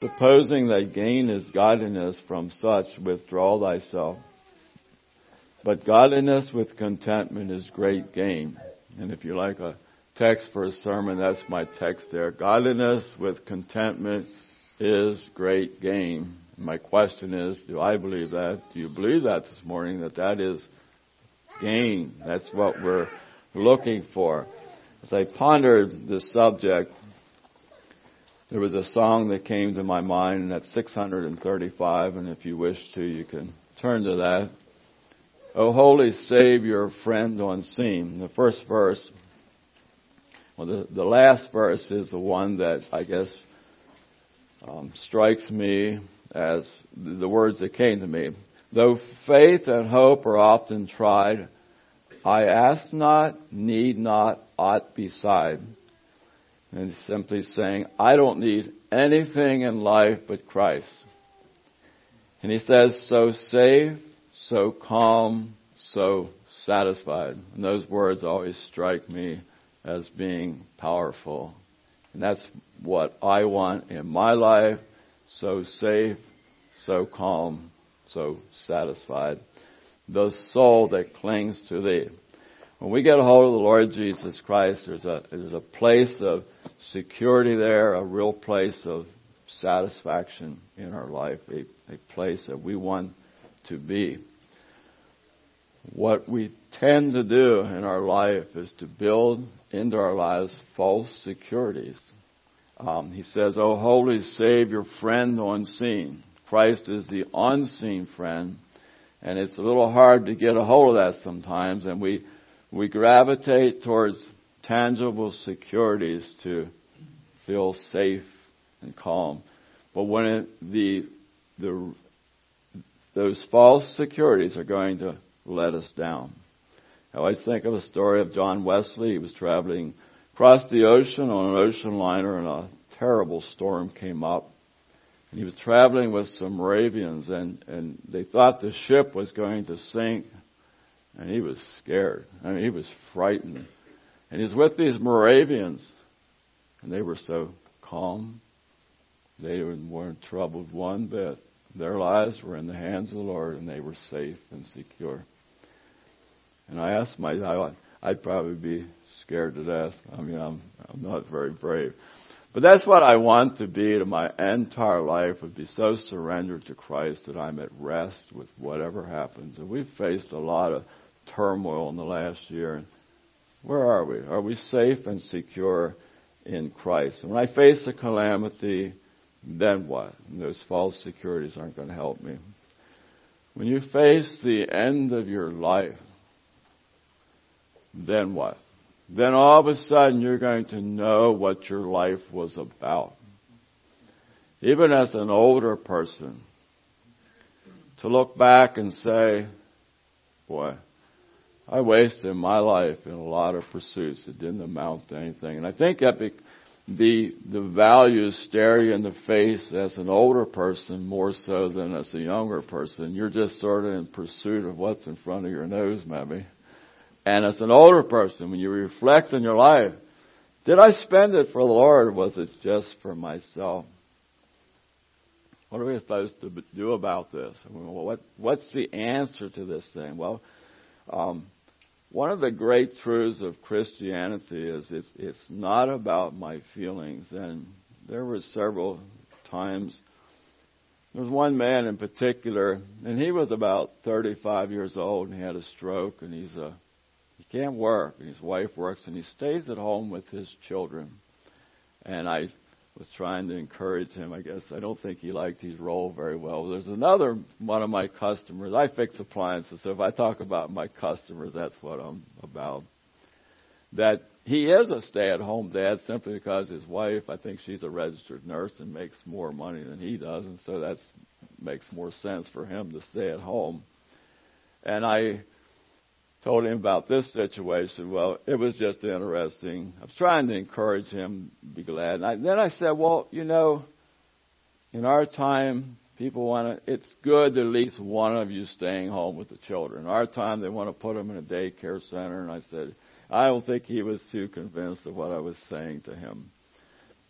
Supposing that gain is godliness, from such withdraw thyself. But godliness with contentment is great gain. And if you like a text for a sermon, that's my text there. Godliness with contentment is great gain. My question is, do I believe that? Do you believe that this morning, that that is gain? That's what we're looking for. As I pondered this subject, there was a song that came to my mind, and that's 635, and if you wish to, you can turn to that. O holy Savior, friend on unseen. The first verse, well, the, the last verse is the one that I guess um, strikes me as the words that came to me. Though faith and hope are often tried, I ask not, need not, ought beside. And simply saying, I don't need anything in life but Christ. And he says, so safe, so calm, so satisfied. And those words always strike me as being powerful. And that's what I want in my life. So safe, so calm, so satisfied. The soul that clings to thee. When we get a hold of the Lord Jesus Christ, there's a, there's a place of security there, a real place of satisfaction in our life, a, a place that we want to be. What we tend to do in our life is to build into our lives false securities. Um, he says, "Oh, holy Savior, friend unseen." Christ is the unseen friend, and it's a little hard to get a hold of that sometimes, and we we gravitate towards tangible securities to feel safe and calm. But when it, the, the, those false securities are going to let us down. I always think of a story of John Wesley. He was traveling across the ocean on an ocean liner and a terrible storm came up. And he was traveling with some Moravians and, and they thought the ship was going to sink and he was scared. I mean, he was frightened. And he's with these Moravians, and they were so calm. They weren't troubled one bit. Their lives were in the hands of the Lord, and they were safe and secure. And I asked myself, I'd probably be scared to death. I mean, I'm, I'm not very brave. But that's what I want to be to my entire life would be so surrendered to Christ that I'm at rest with whatever happens. And we've faced a lot of turmoil in the last year. Where are we? Are we safe and secure in Christ? When I face a calamity, then what? Those false securities aren't going to help me. When you face the end of your life, then what? Then all of a sudden you're going to know what your life was about. Even as an older person, to look back and say, boy, I wasted my life in a lot of pursuits that didn't amount to anything. And I think that the, the values stare you in the face as an older person more so than as a younger person. You're just sort of in pursuit of what's in front of your nose, maybe. And as an older person, when you reflect on your life, did I spend it for the Lord or was it just for myself? What are we supposed to do about this? What, what's the answer to this thing? Well, um, one of the great truths of Christianity is it, it's not about my feelings. And there were several times. There was one man in particular, and he was about 35 years old, and he had a stroke, and he's a he can't work, and his wife works, and he stays at home with his children. And I was trying to encourage him. I guess I don't think he liked his role very well. There's another one of my customers. I fix appliances, so if I talk about my customers, that's what I'm about. That he is a stay-at-home dad simply because his wife, I think she's a registered nurse and makes more money than he does, and so that makes more sense for him to stay at home. And I told him about this situation. Well, it was just interesting. I was trying to encourage him be glad. And I, then I said, well, you know, in our time, people want to, it's good that at least one of you staying home with the children. In our time, they want to put them in a daycare center. And I said, I don't think he was too convinced of what I was saying to him.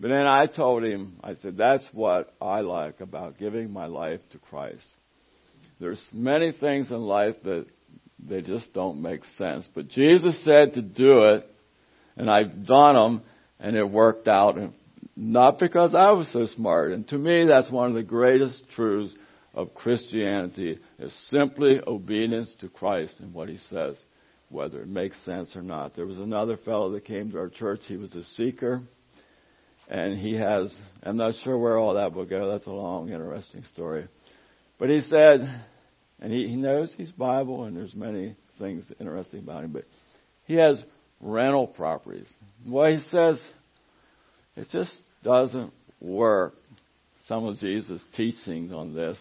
But then I told him, I said, that's what I like about giving my life to Christ. There's many things in life that they just don't make sense. But Jesus said to do it, and I've done them, and it worked out. And not because I was so smart. And to me, that's one of the greatest truths of Christianity is simply obedience to Christ and what He says, whether it makes sense or not. There was another fellow that came to our church. He was a seeker, and he has. I'm not sure where all that will go. That's a long, interesting story. But he said, and he, he knows he's Bible, and there's many things interesting about him, but he has rental properties. Well, he says it just doesn't work. Some of Jesus' teachings on this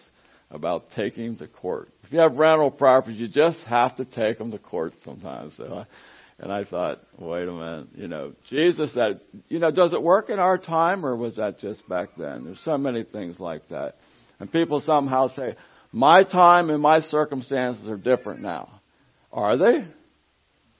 about taking them to court. If you have rental properties, you just have to take them to court sometimes. So I, and I thought, wait a minute, you know, Jesus said, you know, does it work in our time or was that just back then? There's so many things like that. And people somehow say, my time and my circumstances are different now. Are they?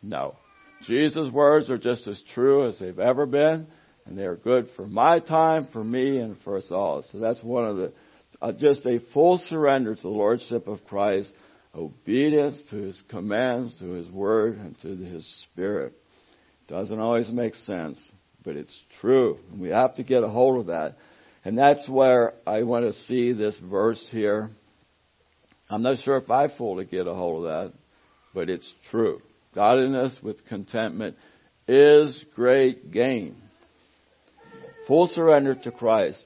No. Jesus' words are just as true as they've ever been, and they are good for my time, for me, and for us all. So that's one of the, uh, just a full surrender to the Lordship of Christ, obedience to His commands, to His Word, and to His Spirit. Doesn't always make sense, but it's true. And we have to get a hold of that. And that's where I want to see this verse here. I'm not sure if I fully get a hold of that, but it's true. Godliness with contentment is great gain. Full surrender to Christ.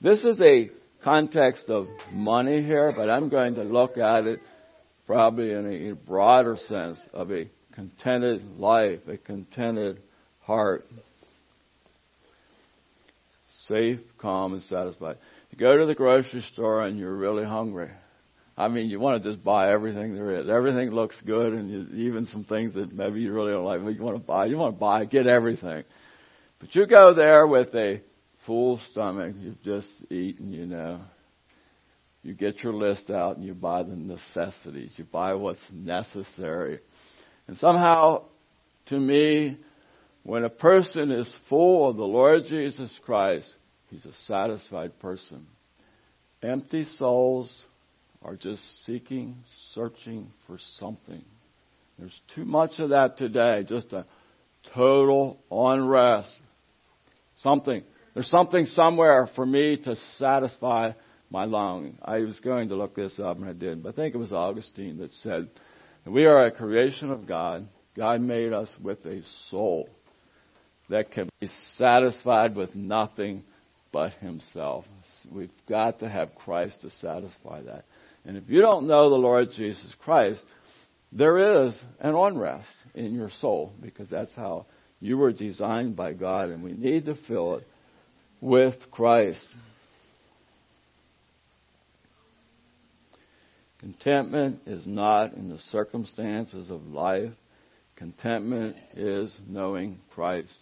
This is a context of money here, but I'm going to look at it probably in a broader sense of a contented life, a contented heart. Safe, calm, and satisfied. You go to the grocery store and you're really hungry. I mean, you want to just buy everything there is. Everything looks good, and you, even some things that maybe you really don't like, but you want to buy. You want to buy, get everything. But you go there with a full stomach. You've just eaten, you know. You get your list out and you buy the necessities. You buy what's necessary. And somehow, to me, when a person is full of the Lord Jesus Christ, he's a satisfied person. Empty souls are just seeking, searching for something. There's too much of that today, just a total unrest. Something. There's something somewhere for me to satisfy my longing. I was going to look this up and I didn't, but I think it was Augustine that said, we are a creation of God. God made us with a soul that can be satisfied with nothing but Himself. We've got to have Christ to satisfy that. And if you don't know the Lord Jesus Christ, there is an unrest in your soul because that's how you were designed by God and we need to fill it with Christ. Contentment is not in the circumstances of life. Contentment is knowing Christ.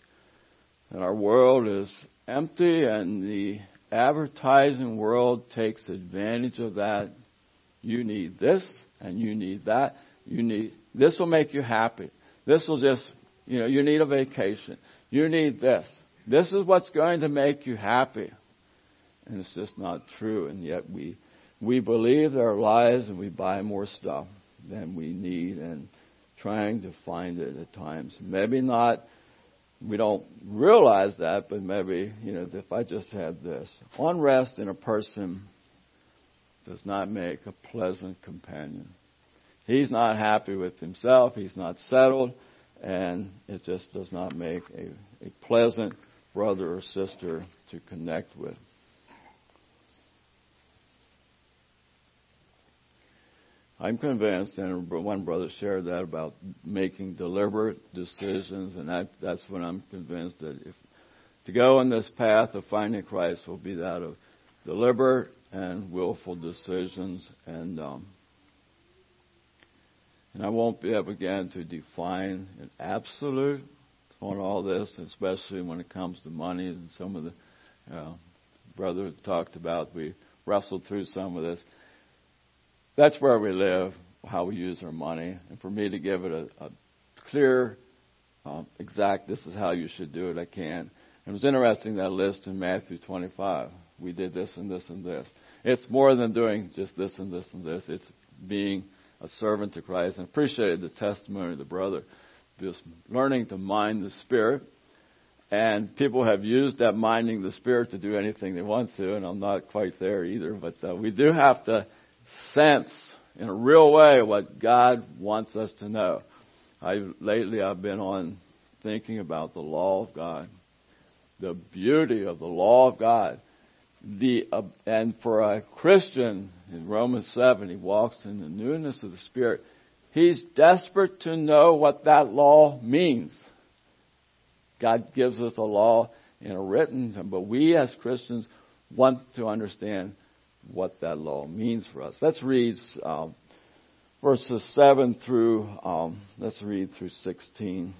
And our world is empty and the advertising world takes advantage of that you need this and you need that. You need, this will make you happy. This will just, you know, you need a vacation. You need this. This is what's going to make you happy. And it's just not true. And yet we, we believe their lies and we buy more stuff than we need and trying to find it at times. Maybe not, we don't realize that, but maybe, you know, if I just had this. Unrest in a person does not make a pleasant companion. He's not happy with himself, he's not settled, and it just does not make a, a pleasant brother or sister to connect with. I'm convinced, and one brother shared that about making deliberate decisions, and that, that's when I'm convinced that if to go on this path of finding Christ will be that of deliberate and willful decisions and um, and I won't be able again to define an absolute on all this, especially when it comes to money and some of the uh, brothers talked about. We wrestled through some of this. That's where we live, how we use our money, and for me to give it a, a clear, um, exact, this is how you should do it, I can. not It was interesting that list in Matthew 25. We did this and this and this. It's more than doing just this and this and this. It's being a servant to Christ and appreciated the testimony of the brother. Just learning to mind the Spirit. And people have used that minding the Spirit to do anything they want to, and I'm not quite there either, but uh, we do have to sense in a real way what God wants us to know. I lately I've been on thinking about the law of God, the beauty of the law of God. The uh, and for a Christian in Romans seven, he walks in the newness of the Spirit. He's desperate to know what that law means. God gives us a law in a written, but we as Christians want to understand what that law means for us. Let's read um, verses 7 through, um, let's read through 16.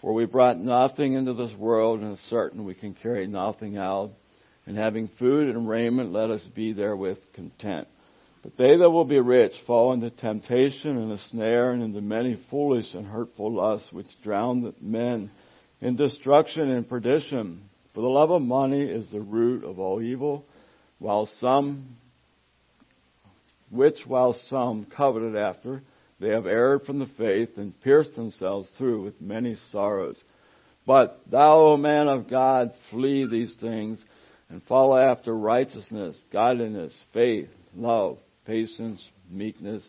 For we brought nothing into this world, and it's certain we can carry nothing out. And having food and raiment, let us be therewith content. But they that will be rich fall into temptation and a snare and into many foolish and hurtful lusts which drown men in destruction and perdition. For the love of money is the root of all evil, while some, which while some coveted after, they have erred from the faith and pierced themselves through with many sorrows. But thou, O man of God, flee these things and follow after righteousness, godliness, faith, love, patience, meekness.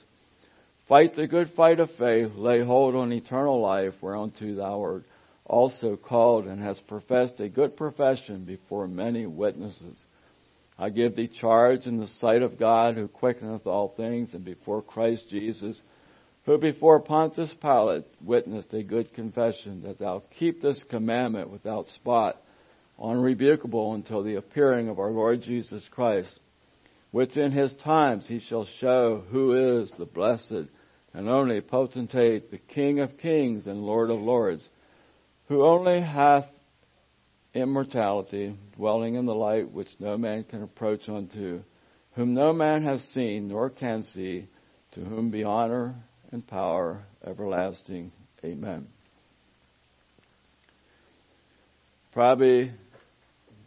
Fight the good fight of faith, lay hold on eternal life, whereunto thou art also called and hast professed a good profession before many witnesses. I give thee charge in the sight of God who quickeneth all things and before Christ Jesus, who before Pontius Pilate witnessed a good confession that thou keep this commandment without spot, unrebukable until the appearing of our Lord Jesus Christ, which in his times he shall show who is the blessed and only potentate, the King of kings and Lord of lords, who only hath immortality, dwelling in the light which no man can approach unto, whom no man has seen nor can see, to whom be honor and power everlasting. Amen. Probably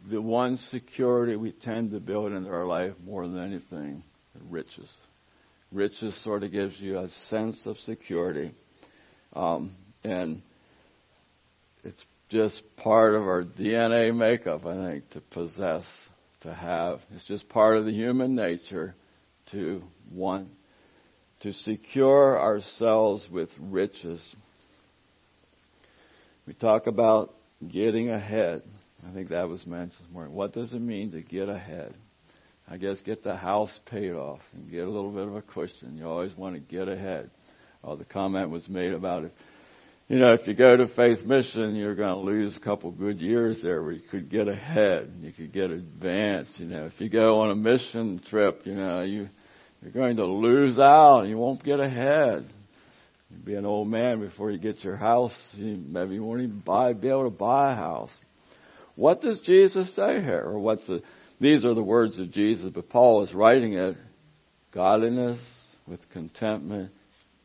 the one security we tend to build into our life more than anything, riches. Riches sort of gives you a sense of security. Um, and it's just part of our DNA makeup, I think, to possess, to have. It's just part of the human nature to want to secure ourselves with riches. We talk about getting ahead. I think that was mentioned this morning. What does it mean to get ahead? I guess get the house paid off and get a little bit of a cushion. You always want to get ahead. Oh, the comment was made about it you know, if you go to Faith Mission, you're going to lose a couple good years there where you could get ahead, you could get advanced. You know, if you go on a mission trip, you know, you you're going to lose out. You won't get ahead. You'll be an old man before you get your house. You, maybe you won't even buy, be able to buy a house. What does Jesus say here? Or what's the, these are the words of Jesus, but Paul is writing it. Godliness with contentment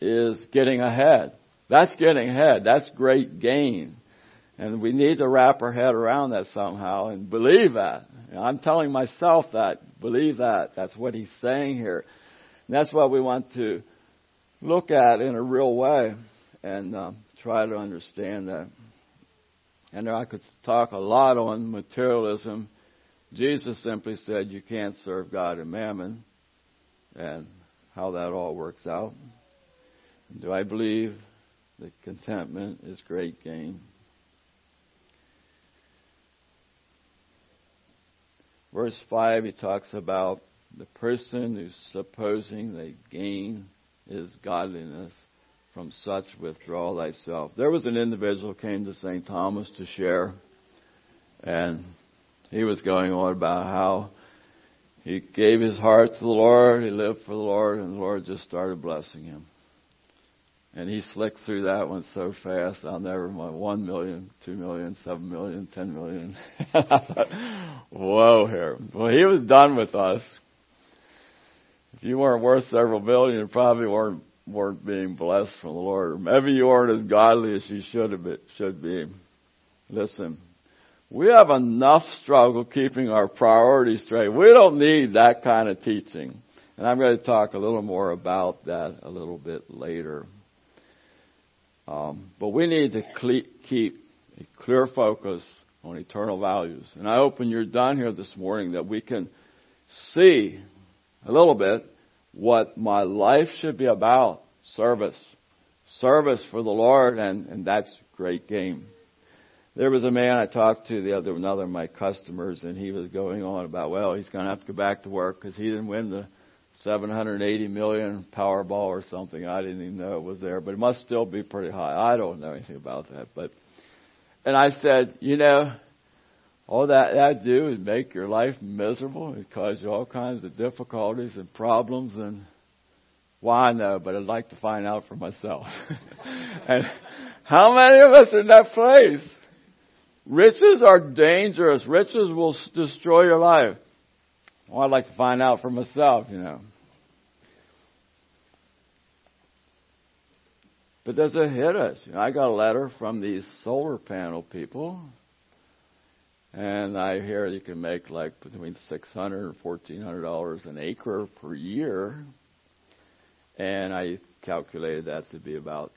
is getting ahead. That's getting ahead. That's great gain. And we need to wrap our head around that somehow and believe that. I'm telling myself that. Believe that. That's what he's saying here. That's what we want to look at in a real way and uh, try to understand that. And I could talk a lot on materialism. Jesus simply said you can't serve God and mammon and how that all works out. Do I believe that contentment is great gain. Verse 5, he talks about the person who's supposing they gain is godliness. From such withdraw thyself. There was an individual came to St. Thomas to share, and he was going on about how he gave his heart to the Lord, he lived for the Lord, and the Lord just started blessing him. And he slicked through that one so fast. I'll never mind. One million, two million, seven million, ten million. Whoa, here. Well, he was done with us. If you weren't worth several billion, you probably weren't weren't being blessed from the Lord. Or maybe you weren't as godly as you should have been, should be. Listen, we have enough struggle keeping our priorities straight. We don't need that kind of teaching. And I'm going to talk a little more about that a little bit later. Um, but we need to keep a clear focus on eternal values. And I hope when you're done here this morning that we can see a little bit what my life should be about. Service. Service for the Lord and, and that's great game. There was a man I talked to the other, another of my customers and he was going on about, well, he's going to have to go back to work because he didn't win the 780 million Powerball or something. I didn't even know it was there, but it must still be pretty high. I don't know anything about that, but, and I said, you know, all that that do is make your life miserable. It cause you all kinds of difficulties and problems and why well, know, but I'd like to find out for myself. and how many of us are in that place? Riches are dangerous. Riches will destroy your life. Well, I'd like to find out for myself, you know. But does it hit us? You know, I got a letter from these solar panel people, and I hear you can make like between six hundred and fourteen hundred dollars an acre per year, and I calculated that to be about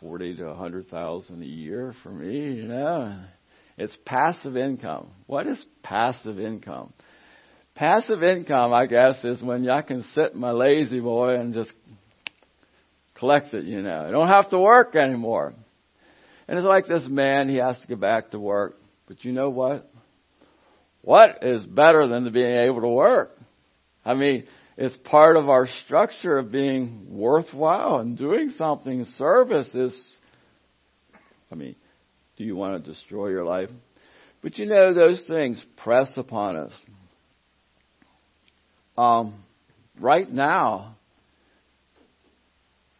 forty to a hundred thousand a year for me. You know, it's passive income. What is passive income? Passive income, I guess, is when I can sit my lazy boy and just collect it, you know. I don't have to work anymore. And it's like this man, he has to go back to work. But you know what? What is better than being able to work? I mean, it's part of our structure of being worthwhile and doing something. Service is, I mean, do you want to destroy your life? But you know, those things press upon us. Um, right now,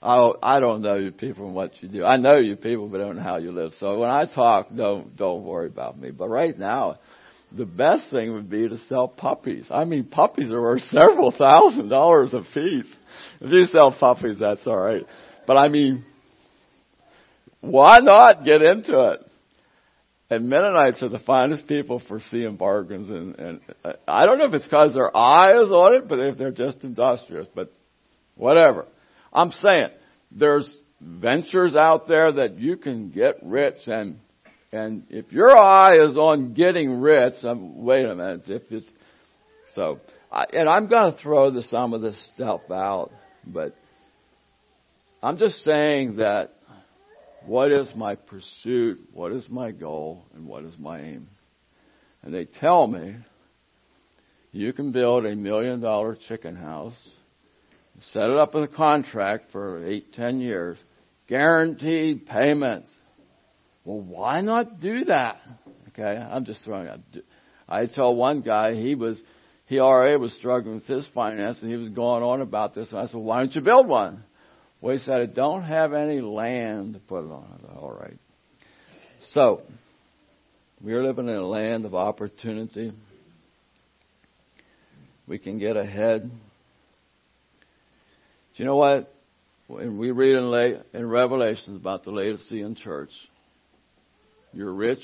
I, I don't know you people and what you do. I know you people, but I don't know how you live. So when I talk, don't don't worry about me. But right now, the best thing would be to sell puppies. I mean, puppies are worth several thousand dollars a piece. If you sell puppies, that's all right. But I mean, why not get into it? And Mennonites are the finest people for seeing bargains, and, and uh, I don't know if it's because their eye is on it, but if they're just industrious, but whatever. I'm saying there's ventures out there that you can get rich, and and if your eye is on getting rich, um, wait a minute, if it's so, I, and I'm going to throw the, some of this stuff out, but I'm just saying that what is my pursuit? What is my goal? And what is my aim? And they tell me, you can build a million dollar chicken house, set it up with a contract for eight, ten years, guaranteed payments. Well, why not do that? Okay, I'm just throwing out. I tell one guy he was, he already was struggling with his finance and he was going on about this and I said, why don't you build one? Well, he said, I don't have any land to put it on. Said, All right. So, we are living in a land of opportunity. We can get ahead. You know what? When we read in, in Revelations about the Laodicean church, you're rich,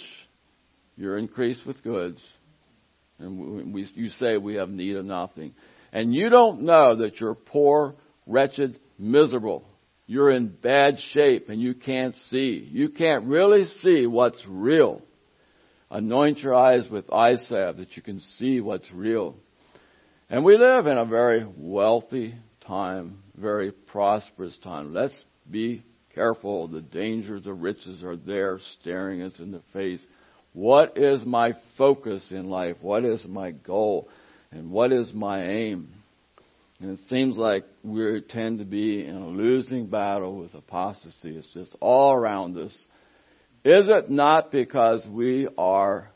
you're increased with goods, and we, you say we have need of nothing. And you don't know that you're poor, wretched, miserable. You're in bad shape and you can't see. You can't really see what's real. Anoint your eyes with eye salve that you can see what's real. And we live in a very wealthy time, very prosperous time. Let's be careful. The dangers of riches are there staring us in the face. What is my focus in life? What is my goal? And what is my aim? And it seems like we tend to be in a losing battle with apostasy. It's just all around us. Is it not because we are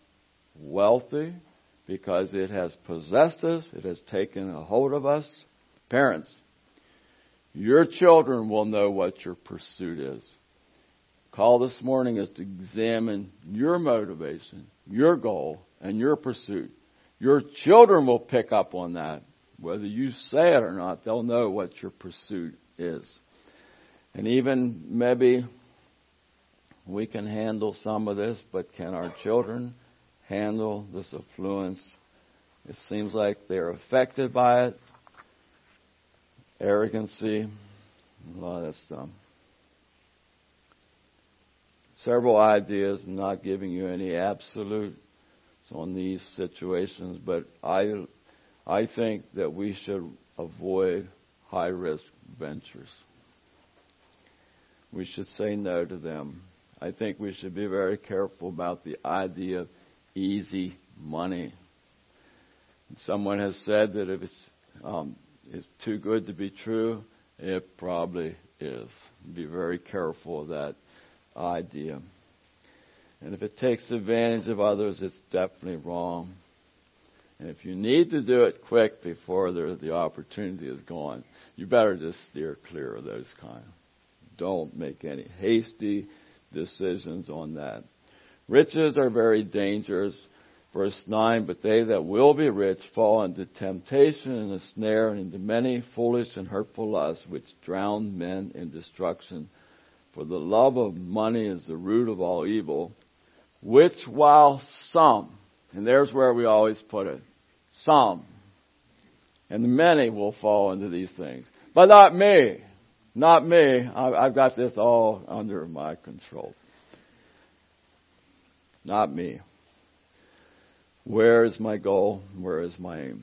wealthy? Because it has possessed us? It has taken a hold of us? Parents, your children will know what your pursuit is. Call this morning is to examine your motivation, your goal, and your pursuit. Your children will pick up on that. Whether you say it or not, they'll know what your pursuit is. And even maybe we can handle some of this, but can our children handle this affluence? It seems like they're affected by it. Arrogancy, a lot of that stuff. Several ideas, not giving you any absolutes on these situations, but I, I think that we should avoid high risk ventures. We should say no to them. I think we should be very careful about the idea of easy money. Someone has said that if it's, um, it's too good to be true, it probably is. Be very careful of that idea. And if it takes advantage of others, it's definitely wrong. And if you need to do it quick before the opportunity is gone, you better just steer clear of those kind. Don't make any hasty decisions on that. Riches are very dangerous. Verse 9, but they that will be rich fall into temptation and a snare and into many foolish and hurtful lusts which drown men in destruction. For the love of money is the root of all evil, which while some, and there's where we always put it, some, and many will fall into these things. But not me. Not me. I've got this all under my control. Not me. Where is my goal? Where is my aim?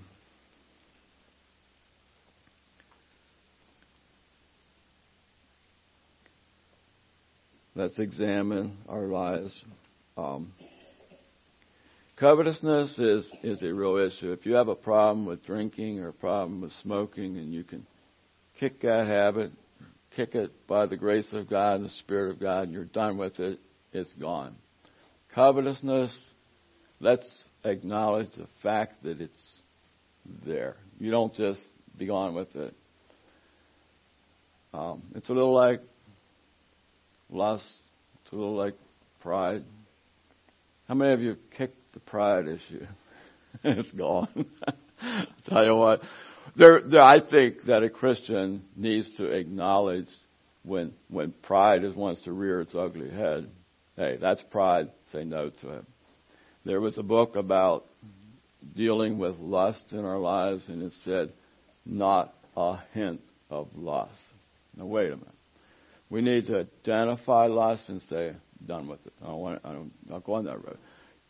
Let's examine our lives. Um, covetousness is, is a real issue. If you have a problem with drinking or a problem with smoking and you can kick that habit, kick it by the grace of God and the Spirit of God, and you're done with it, it's gone. Covetousness, let's acknowledge the fact that it's there. You don't just be gone with it. Um, it's a little like lust. It's a little like pride. How many of you kicked the pride issue? it's gone. I'll tell you what. There, there, I think that a Christian needs to acknowledge when when pride is wants to rear its ugly head. Hey, that's pride. Say no to it. There was a book about dealing with lust in our lives, and it said, "Not a hint of lust." Now wait a minute. We need to identify lust and say, "Done with it. I don't want. I don't. Not go on that road."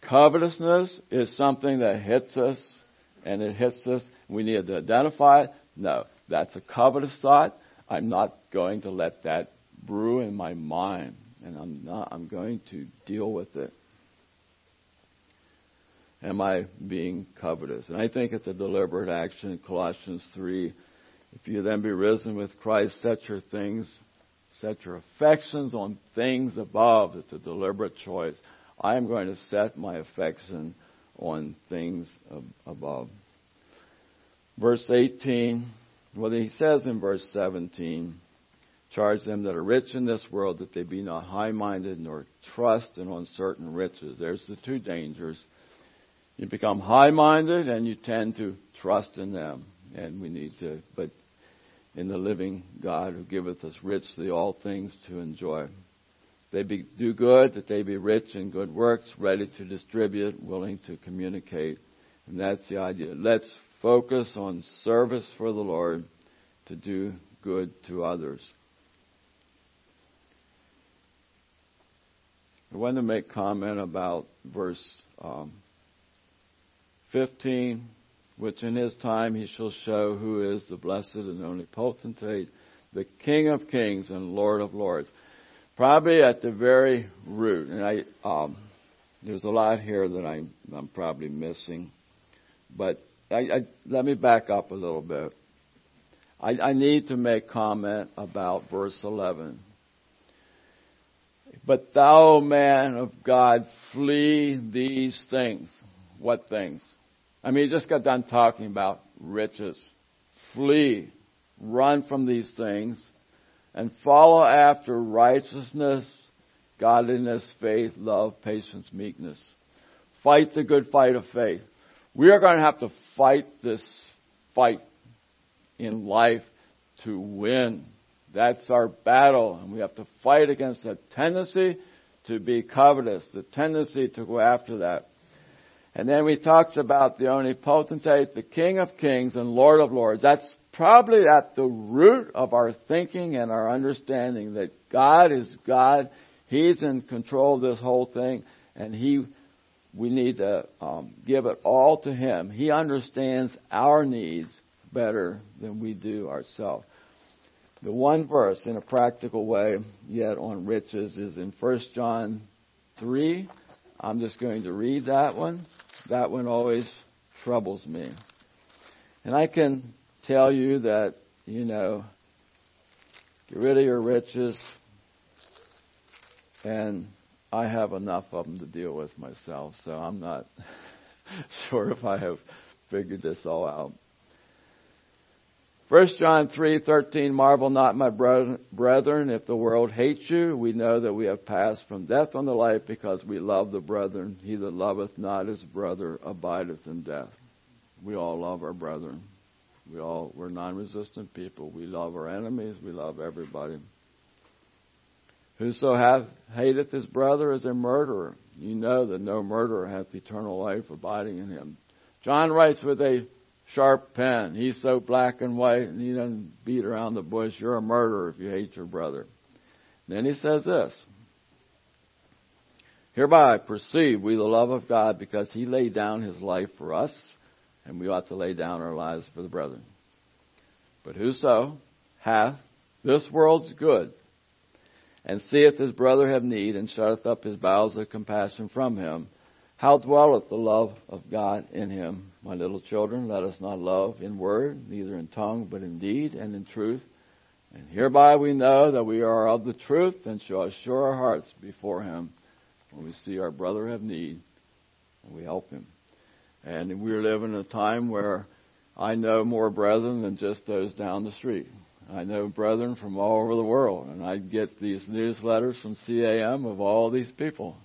Covetousness is something that hits us, and it hits us. We need to identify it. No, that's a covetous thought. I'm not going to let that brew in my mind, and I'm not. I'm going to deal with it. Am I being covetous? And I think it's a deliberate action. Colossians three. If you then be risen with Christ, set your things, set your affections on things above. It's a deliberate choice. I am going to set my affection on things above. Verse 18, well, he says in verse 17, charge them that are rich in this world that they be not high minded nor trust in uncertain riches. There's the two dangers. You become high minded and you tend to trust in them. And we need to, but in the living God who giveth us richly all things to enjoy. They be, do good, that they be rich in good works, ready to distribute, willing to communicate. And that's the idea. Let's focus on service for the Lord to do good to others. I want to make comment about verse um, 15, which in his time he shall show who is the blessed and only potentate, the King of kings and Lord of lords probably at the very root, and I um, there's a lot here that I'm, I'm probably missing, but I, I, let me back up a little bit. I, I need to make comment about verse 11. But thou, man of God, flee these things. What things? I mean, he just got done talking about riches. Flee. Run from these things and follow after righteousness, godliness, faith, love, patience, meekness. Fight the good fight of faith. We are going to have to fight this fight in life to win. That's our battle, and we have to fight against that tendency to be covetous, the tendency to go after that. And then we talked about the omnipotentate, the King of Kings and Lord of Lords. That's probably at the root of our thinking and our understanding that God is God. He's in control of this whole thing and He, we need to um, give it all to Him. He understands our needs better than we do ourselves. The one verse in a practical way yet on riches is in 1 John 3. I'm just going to read that one. That one always troubles me. And I can tell you that, you know, get rid of your riches and I have enough of them to deal with myself, so I'm not sure if I have figured this all out. 1 John 3:13 Marvel not my brethren if the world hates you. We know that we have passed from death unto life because we love the brethren. He that loveth not his brother abideth in death. We all love our brethren. We all we're non-resistant people. We love our enemies. We love everybody. Whoso hath hateth his brother is a murderer. You know that no murderer hath eternal life abiding in him. John writes with a sharp pen. He's so black and white and he doesn't beat around the bush. You're a murderer if you hate your brother. Then he says this. Hereby perceive we the love of God because he laid down his life for us and we ought to lay down our lives for the brethren. But whoso hath this world's good and seeth his brother have need and shutteth up his bowels of compassion from him, how dwelleth the love of God in him? My little children, let us not love in word, neither in tongue, but in deed and in truth. And hereby we know that we are of the truth and shall assure our hearts before him when we see our brother have need and we help him. And we live in a time where I know more brethren than just those down the street. I know brethren from all over the world, and I get these newsletters from CAM of all these people.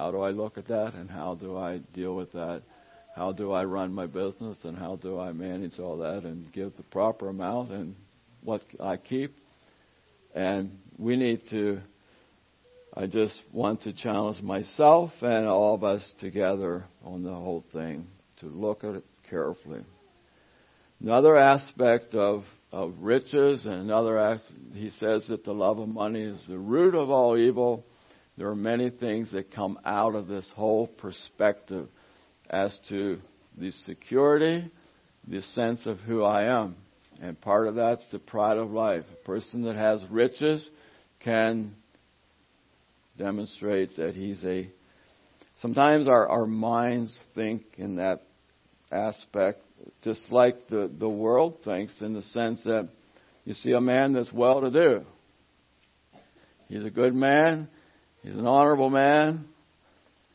How do I look at that and how do I deal with that? How do I run my business and how do I manage all that and give the proper amount and what I keep? And we need to, I just want to challenge myself and all of us together on the whole thing to look at it carefully. Another aspect of, of riches and another, act he says that the love of money is the root of all evil there are many things that come out of this whole perspective as to the security, the sense of who I am. And part of that's the pride of life. A person that has riches can demonstrate that he's a. Sometimes our, our minds think in that aspect, just like the, the world thinks, in the sense that you see a man that's well to do. He's a good man. He's an honorable man.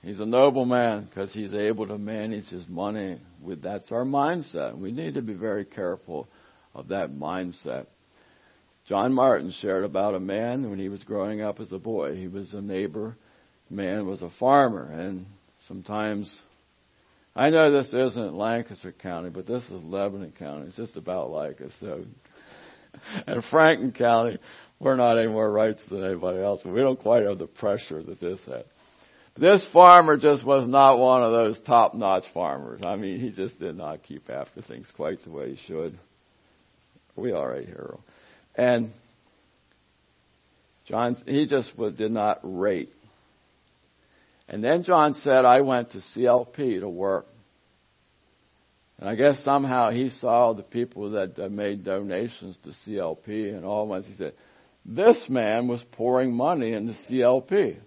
He's a noble man because he's able to manage his money with that's our mindset. We need to be very careful of that mindset. John Martin shared about a man when he was growing up as a boy. He was a neighbor man was a farmer and sometimes I know this isn't Lancaster County, but this is Lebanon County. It's just about like us. So, and Franklin County, we're not any more rights than anybody else. We don't quite have the pressure that this had. This farmer just was not one of those top-notch farmers. I mean, he just did not keep after things quite the way he should. We are we all right? And John, he just did not rate. And then John said, I went to CLP to work. And I guess somehow he saw the people that made donations to CLP and all once he said, this man was pouring money into CLP.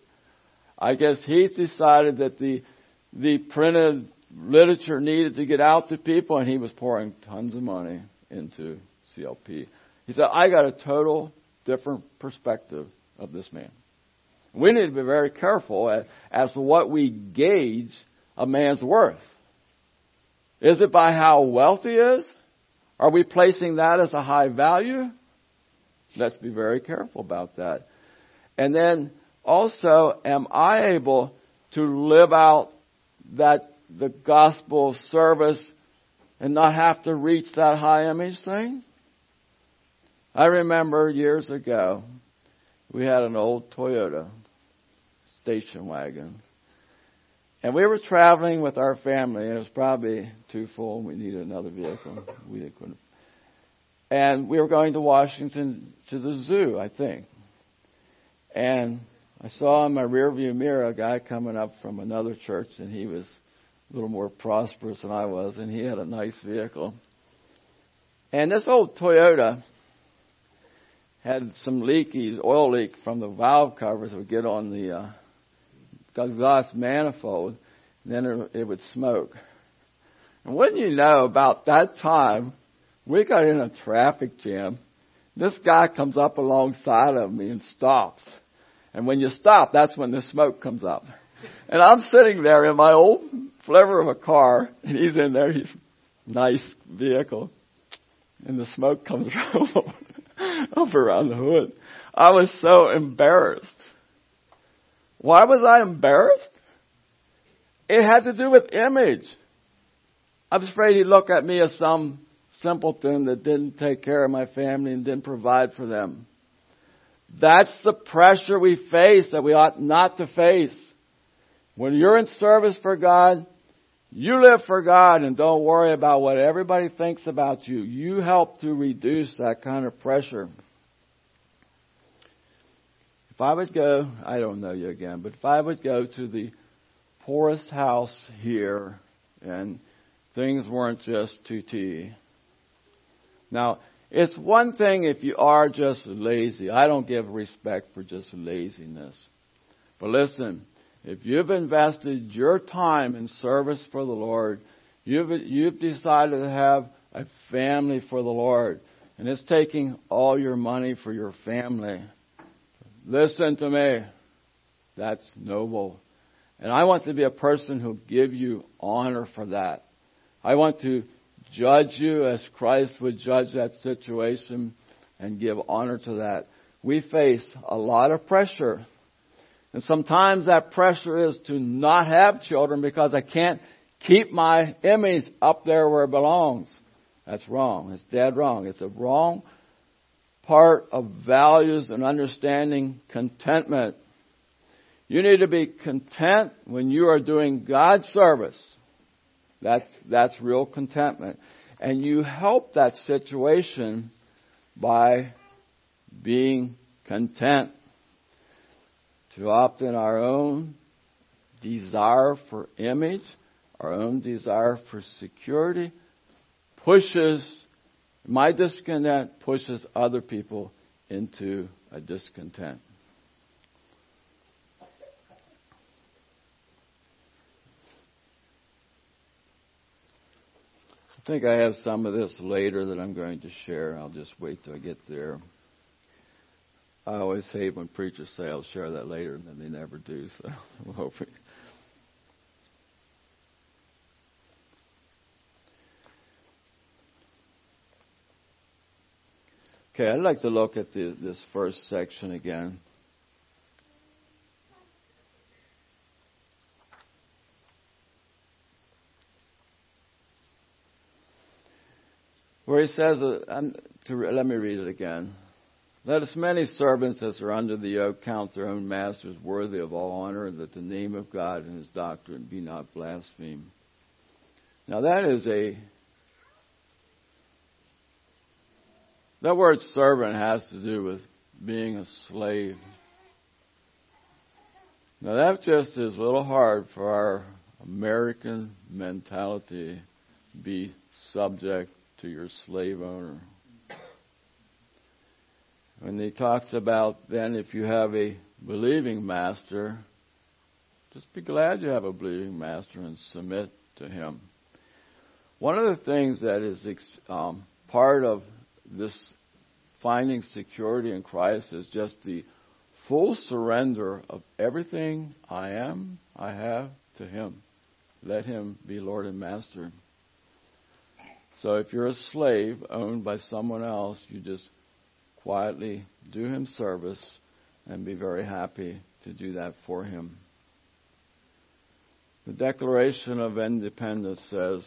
I guess he's decided that the the printed literature needed to get out to people, and he was pouring tons of money into CLP. He said, "I got a total different perspective of this man." We need to be very careful as, as to what we gauge a man's worth. Is it by how wealthy he is? Are we placing that as a high value? Let's be very careful about that. And then also, am I able to live out that the gospel service and not have to reach that high image thing? I remember years ago, we had an old Toyota. station wagon. And we were traveling with our family, and it was probably too full, and we needed another vehicle. We couldn't. And we were going to Washington to the zoo, I think. And I saw in my rearview mirror a guy coming up from another church, and he was a little more prosperous than I was, and he had a nice vehicle. And this old Toyota had some leaky oil leak from the valve covers that would get on the uh, glass manifold, and then it, it would smoke. And wouldn't you know, about that time, we got in a traffic jam. This guy comes up alongside of me and stops. And when you stop, that's when the smoke comes up. And I'm sitting there in my old flivver of a car, and he's in there, he's nice vehicle, and the smoke comes up around the hood. I was so embarrassed. Why was I embarrassed? It had to do with image. I was afraid he'd look at me as some simpleton that didn't take care of my family and didn't provide for them. That's the pressure we face that we ought not to face. When you're in service for God, you live for God and don't worry about what everybody thinks about you. You help to reduce that kind of pressure. If I would go, I don't know you again, but if I would go to the poorest house here and things weren't just 2T. Now, it's one thing if you are just lazy. I don't give respect for just laziness. But listen, if you've invested your time in service for the Lord, you've, you've decided to have a family for the Lord, and it's taking all your money for your family. Listen to me. That's noble. And I want to be a person who give you honor for that. I want to judge you as Christ would judge that situation and give honor to that. We face a lot of pressure. And sometimes that pressure is to not have children because I can't keep my image up there where it belongs. That's wrong. It's dead wrong. It's a wrong part of values and understanding contentment. You need to be content when you are doing God's service. That's, that's real contentment. And you help that situation by being content. To opt in our own desire for image, our own desire for security pushes my discontent pushes other people into a discontent. Think I have some of this later that I'm going to share. I'll just wait till I get there. I always hate when preachers say I'll share that later, and then they never do. So I'm hoping. Okay, I'd like to look at the, this first section again. Where he says, uh, to, let me read it again. Let as many servants as are under the yoke count their own masters worthy of all honor, that the name of God and his doctrine be not blasphemed. Now that is a That word servant has to do with being a slave. Now that just is a little hard for our American mentality to be subject to your slave owner. When he talks about then if you have a believing master, just be glad you have a believing master and submit to him. One of the things that is um, part of this finding security in Christ is just the full surrender of everything I am, I have to Him. Let Him be Lord and Master. So if you're a slave owned by someone else, you just quietly do Him service and be very happy to do that for Him. The Declaration of Independence says,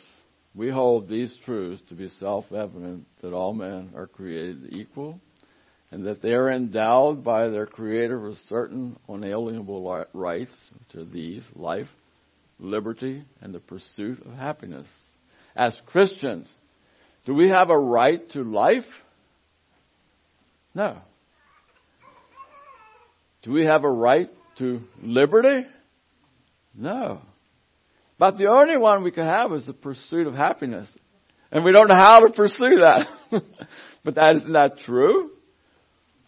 we hold these truths to be self evident that all men are created equal and that they are endowed by their Creator with certain unalienable rights to these life, liberty, and the pursuit of happiness. As Christians, do we have a right to life? No. Do we have a right to liberty? No. But the only one we can have is the pursuit of happiness. And we don't know how to pursue that. but that is not true.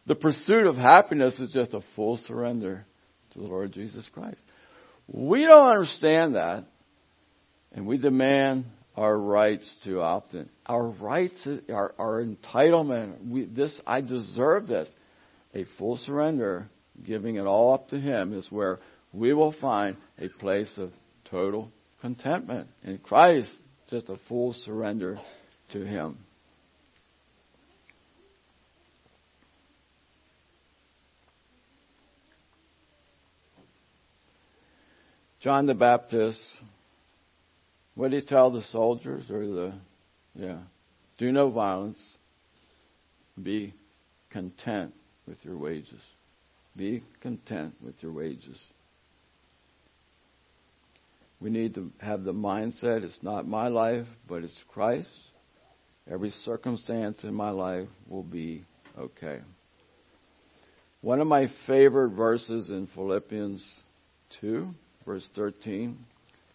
The pursuit of happiness is just a full surrender to the Lord Jesus Christ. We don't understand that, and we demand our rights too often. Our rights, our, our entitlement. We, this, I deserve this. A full surrender, giving it all up to Him, is where we will find a place of total contentment in Christ. Just a full surrender to Him. John the Baptist, what did he tell the soldiers or the, yeah, do no violence, be content with your wages. Be content with your wages. We need to have the mindset it's not my life, but it's Christ. Every circumstance in my life will be okay. One of my favorite verses in Philippians 2 verse 13.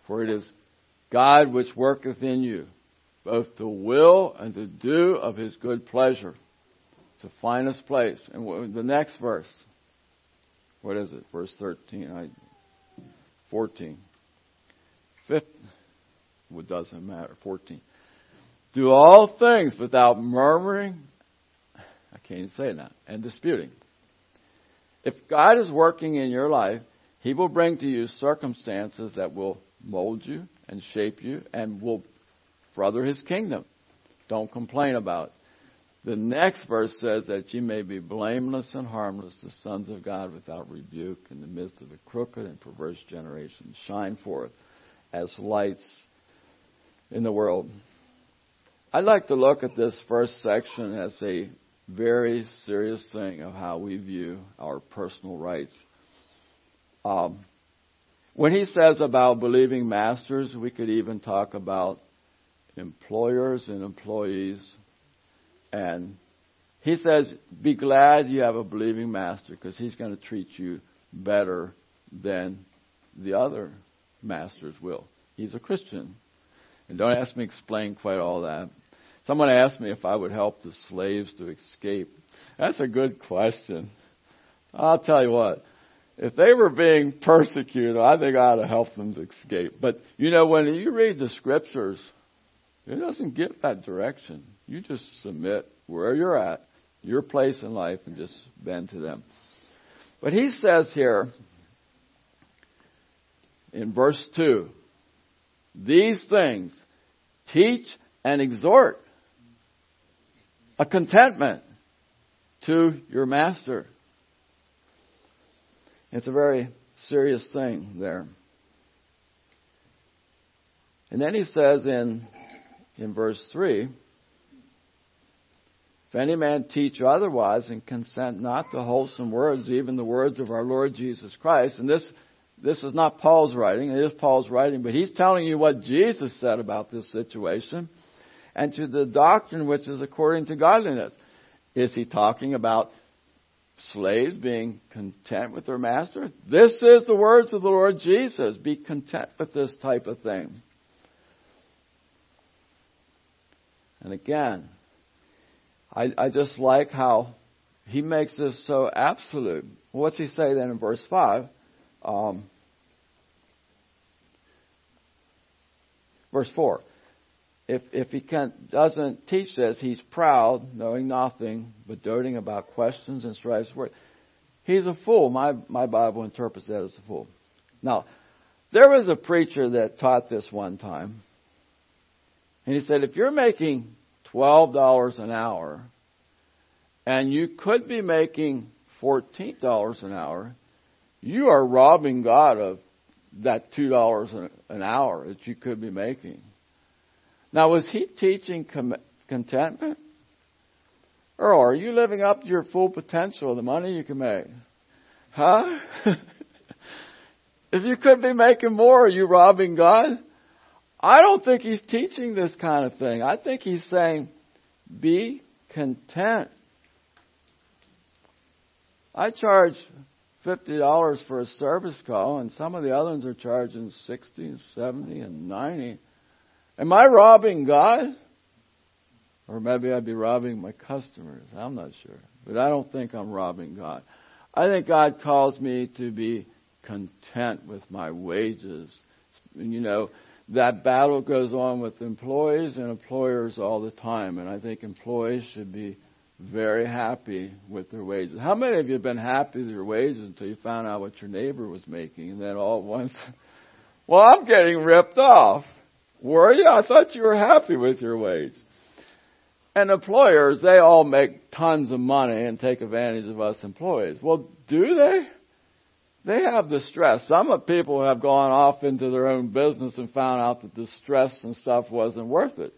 For it is God which worketh in you, both to will and to do of his good pleasure. It's the finest place. And the next verse, what is it? Verse 13, I, 14. Fifth, well, doesn't matter, 14. Do all things without murmuring, I can't even say that, and disputing. If God is working in your life, he will bring to you circumstances that will mold you and shape you and will further His kingdom. Don't complain about it. The next verse says that you may be blameless and harmless, the sons of God without rebuke in the midst of a crooked and perverse generation. Shine forth as lights in the world. I'd like to look at this first section as a very serious thing of how we view our personal rights um, when he says about believing masters, we could even talk about employers and employees. And he says, be glad you have a believing master because he's going to treat you better than the other masters will. He's a Christian. And don't ask me to explain quite all that. Someone asked me if I would help the slaves to escape. That's a good question. I'll tell you what if they were being persecuted, I think I ought to help them to escape. But you know, when you read the scriptures, it doesn't give that direction. You just submit where you're at, your place in life, and just bend to them. But he says here in verse 2 these things teach and exhort a contentment to your master. It's a very serious thing there. And then he says in, in verse 3, if any man teach otherwise and consent not to wholesome words, even the words of our Lord Jesus Christ, and this, this is not Paul's writing, it is Paul's writing, but he's telling you what Jesus said about this situation, and to the doctrine which is according to godliness. Is he talking about slaves being content with their master. This is the words of the Lord Jesus. Be content with this type of thing. And again, I, I just like how he makes this so absolute. What's he say then in verse 5? Um, verse 4 if if he can, doesn't teach this, he's proud, knowing nothing, but doting about questions and strives for it. He's a fool. My my Bible interprets that as a fool. Now, there was a preacher that taught this one time, and he said, if you're making twelve dollars an hour, and you could be making fourteen dollars an hour, you are robbing God of that two dollars an hour that you could be making. Now, was he teaching com- contentment? Or are you living up to your full potential, the money you can make? Huh? if you could be making more, are you robbing God? I don't think he's teaching this kind of thing. I think he's saying, be content. I charge fifty dollars for a service call, and some of the other ones are charging sixty and seventy and ninety. Am I robbing God? Or maybe I'd be robbing my customers. I'm not sure. But I don't think I'm robbing God. I think God calls me to be content with my wages. You know, that battle goes on with employees and employers all the time, and I think employees should be very happy with their wages. How many of you have been happy with your wages until you found out what your neighbor was making and then all at once, well, I'm getting ripped off. Were you? I thought you were happy with your wage. And employers, they all make tons of money and take advantage of us employees. Well, do they? They have the stress. Some of people have gone off into their own business and found out that the stress and stuff wasn't worth it.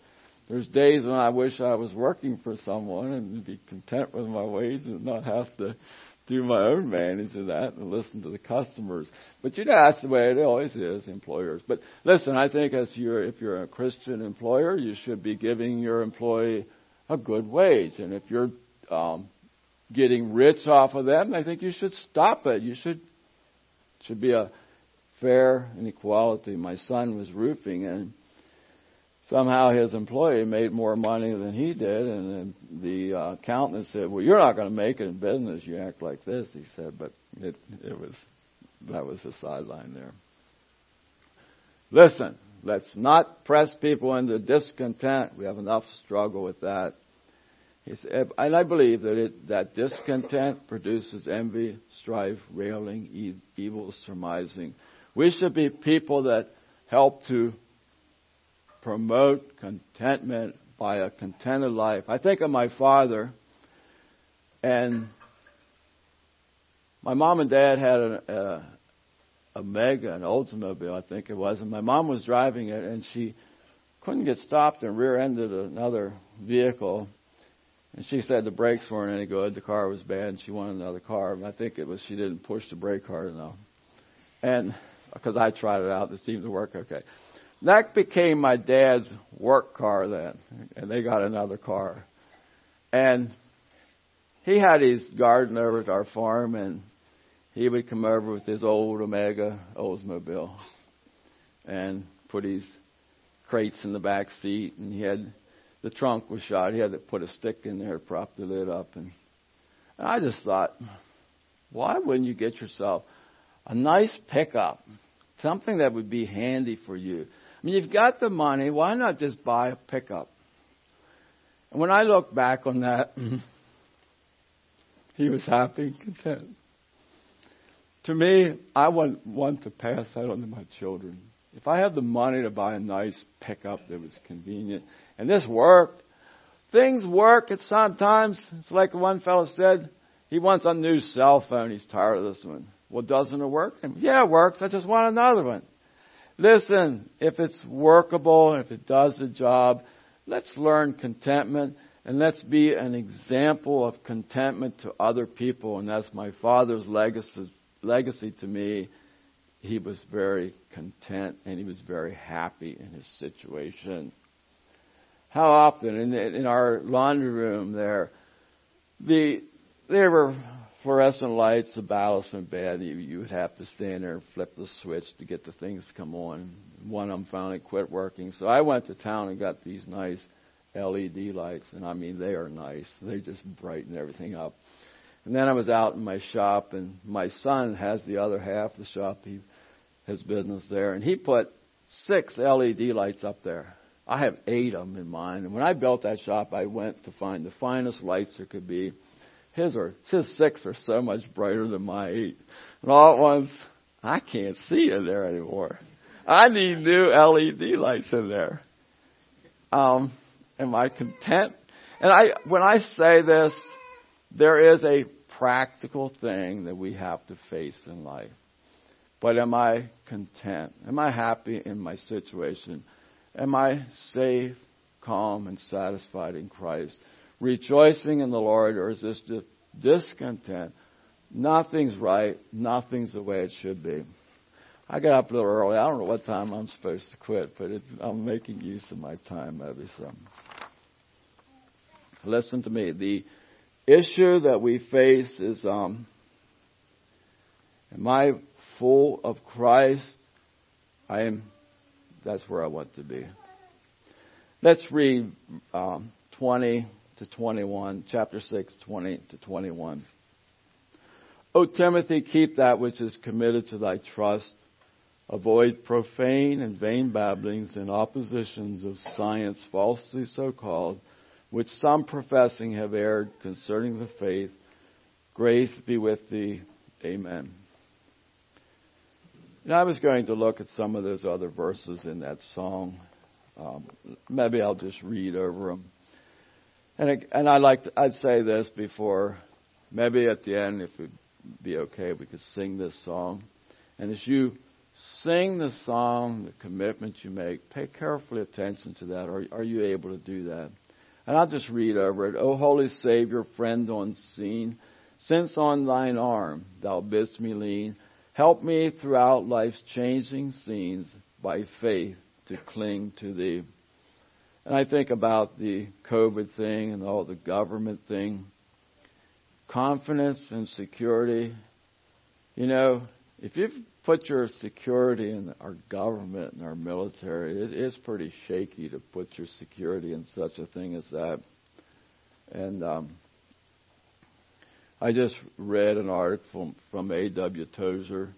There's days when I wish I was working for someone and be content with my wage and not have to do my own manage of that and listen to the customers. But you know, that's the way it always is, employers. But listen, I think as you're, if you're a Christian employer, you should be giving your employee a good wage. And if you're um, getting rich off of them, I think you should stop it. You should should be a fair inequality. My son was roofing and somehow his employee made more money than he did, and the uh, accountant said, "Well, you're not going to make it in business. You act like this." He said, but it it was that was the sideline there. Listen, let's not press people into discontent. We have enough struggle with that. He said, and I believe that it, that discontent produces envy, strife, railing, evil surmising. We should be people that help to promote contentment by a contented life. I think of my father, and my mom and dad had a, a, a Mega, an Oldsmobile, I think it was, and my mom was driving it, and she couldn't get stopped and rear-ended another vehicle. And she said the brakes weren't any good, the car was bad, and she wanted another car. I think it was she didn't push the brake hard enough. And because I tried it out, it seemed to work okay. That became my dad's work car then, and they got another car. And he had his garden over at our farm, and he would come over with his old Omega Oldsmobile and put his crates in the back seat, and he had the trunk was shot. He had to put a stick in there prop the lid up, and, and I just thought, why wouldn't you get yourself a nice pickup, something that would be handy for you? I mean, you've got the money. Why not just buy a pickup? And when I look back on that, he was happy and content. To me, I want, want to pass that on to my children. If I had the money to buy a nice pickup that was convenient, and this worked, things work at sometimes. It's like one fellow said, he wants a new cell phone. He's tired of this one. Well, doesn't it work? Yeah, it works. I just want another one. Listen, if it's workable, if it does the job, let's learn contentment and let's be an example of contentment to other people. And that's my father's legacy, legacy to me. He was very content and he was very happy in his situation. How often in, in our laundry room there, the, there were fluorescent lights, the ballast went bad. You, you would have to stand there and flip the switch to get the things to come on. One of them finally quit working. So I went to town and got these nice LED lights, and I mean they are nice. They just brighten everything up. And then I was out in my shop, and my son has the other half of the shop. He has business there, and he put six LED lights up there. I have eight of them in mine. And when I built that shop, I went to find the finest lights there could be his are his six are so much brighter than my eight. And all at once, I can't see in there anymore. I need new LED lights in there. Um, am I content? And I, when I say this, there is a practical thing that we have to face in life. But am I content? Am I happy in my situation? Am I safe, calm, and satisfied in Christ? Rejoicing in the Lord or is this discontent? Nothing's right. Nothing's the way it should be. I got up a little early. I don't know what time I'm supposed to quit, but it, I'm making use of my time, maybe so. Listen to me. The issue that we face is, um, am I full of Christ? I am. That's where I want to be. Let's read um, 20 to 21, chapter 6, 20 to 21. O Timothy, keep that which is committed to thy trust. Avoid profane and vain babblings and oppositions of science falsely so called, which some professing have erred concerning the faith. Grace be with thee. Amen. And I was going to look at some of those other verses in that song. Um, maybe I'll just read over them. And, and I like to, I'd say this before, maybe at the end, if it'd be okay, we could sing this song. And as you sing the song, the commitment you make, pay carefully attention to that. Are, are you able to do that? And I'll just read over it. O holy Savior, friend unseen, since on thine arm thou bidst me lean, help me throughout life's changing scenes by faith to cling to thee. And I think about the COVID thing and all the government thing. Confidence and security. You know, if you've put your security in our government and our military, it is pretty shaky to put your security in such a thing as that. And um, I just read an article from, from A.W. Tozer,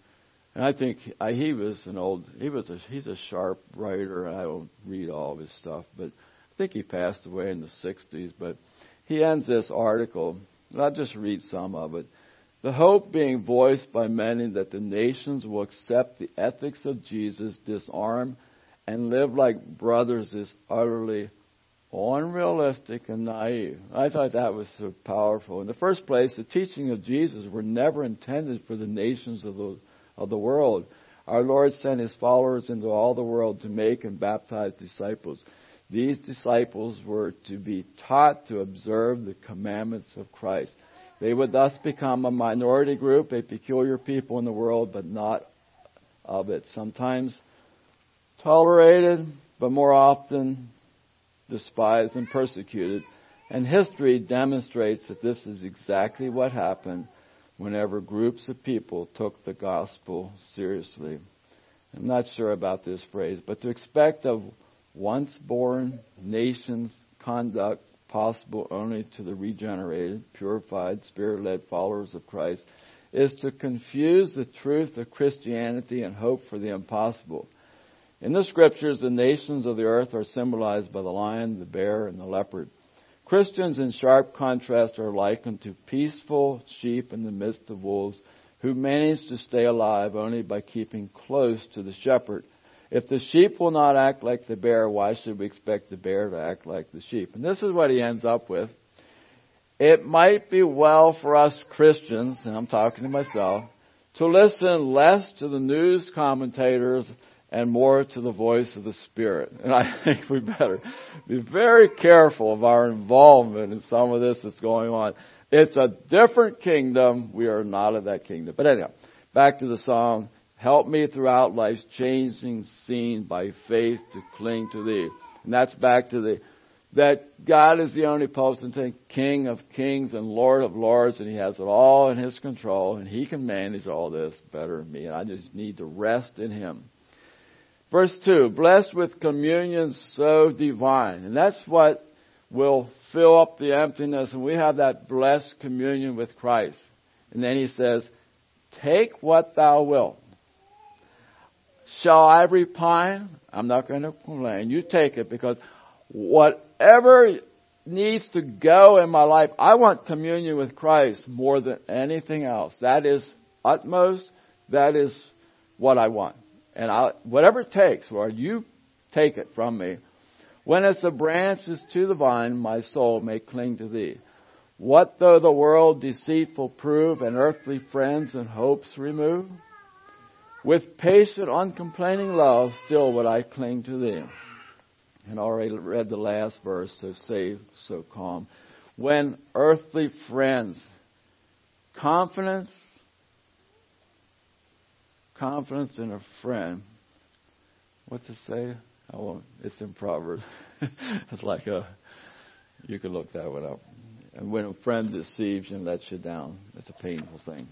and I think I, he was an old, he was a, he's a sharp writer. I don't read all of his stuff, but I think he passed away in the 60s. But he ends this article, and I'll just read some of it. The hope being voiced by many that the nations will accept the ethics of Jesus, disarm, and live like brothers is utterly unrealistic and naive. I thought that was so powerful. In the first place, the teaching of Jesus were never intended for the nations of the, of the world. Our Lord sent his followers into all the world to make and baptize disciples. These disciples were to be taught to observe the commandments of Christ. They would thus become a minority group, a peculiar people in the world, but not of it. Sometimes tolerated, but more often despised and persecuted. And history demonstrates that this is exactly what happened whenever groups of people took the gospel seriously. I'm not sure about this phrase, but to expect of once born nations conduct possible only to the regenerated, purified, spirit led followers of Christ, is to confuse the truth of Christianity and hope for the impossible. In the scriptures, the nations of the earth are symbolized by the lion, the bear, and the leopard. Christians, in sharp contrast, are likened to peaceful sheep in the midst of wolves who manage to stay alive only by keeping close to the shepherd. If the sheep will not act like the bear, why should we expect the bear to act like the sheep? And this is what he ends up with. It might be well for us Christians, and I'm talking to myself, to listen less to the news commentators and more to the voice of the Spirit. And I think we better be very careful of our involvement in some of this that's going on. It's a different kingdom. We are not of that kingdom. But anyhow, back to the song. Help me throughout life's changing scene by faith to cling to thee. And that's back to the, that God is the only omnipotent King of kings and Lord of lords, and He has it all in His control, and He can manage all this better than me, and I just need to rest in Him. Verse 2, blessed with communion so divine. And that's what will fill up the emptiness, and we have that blessed communion with Christ. And then He says, take what thou wilt. Shall I repine? I'm not going to complain. You take it because whatever needs to go in my life, I want communion with Christ more than anything else. That is utmost. That is what I want. And I, whatever it takes, Lord, you take it from me. When as the branches to the vine, my soul may cling to thee. What though the world deceitful prove and earthly friends and hopes remove? With patient, uncomplaining love, still would I cling to thee. And already read the last verse, so safe, so calm. when earthly friends, confidence, confidence in a friend. What's it say? Won't. It's in Proverbs. it's like a. You can look that one up. And when a friend deceives and lets you down, it's a painful thing.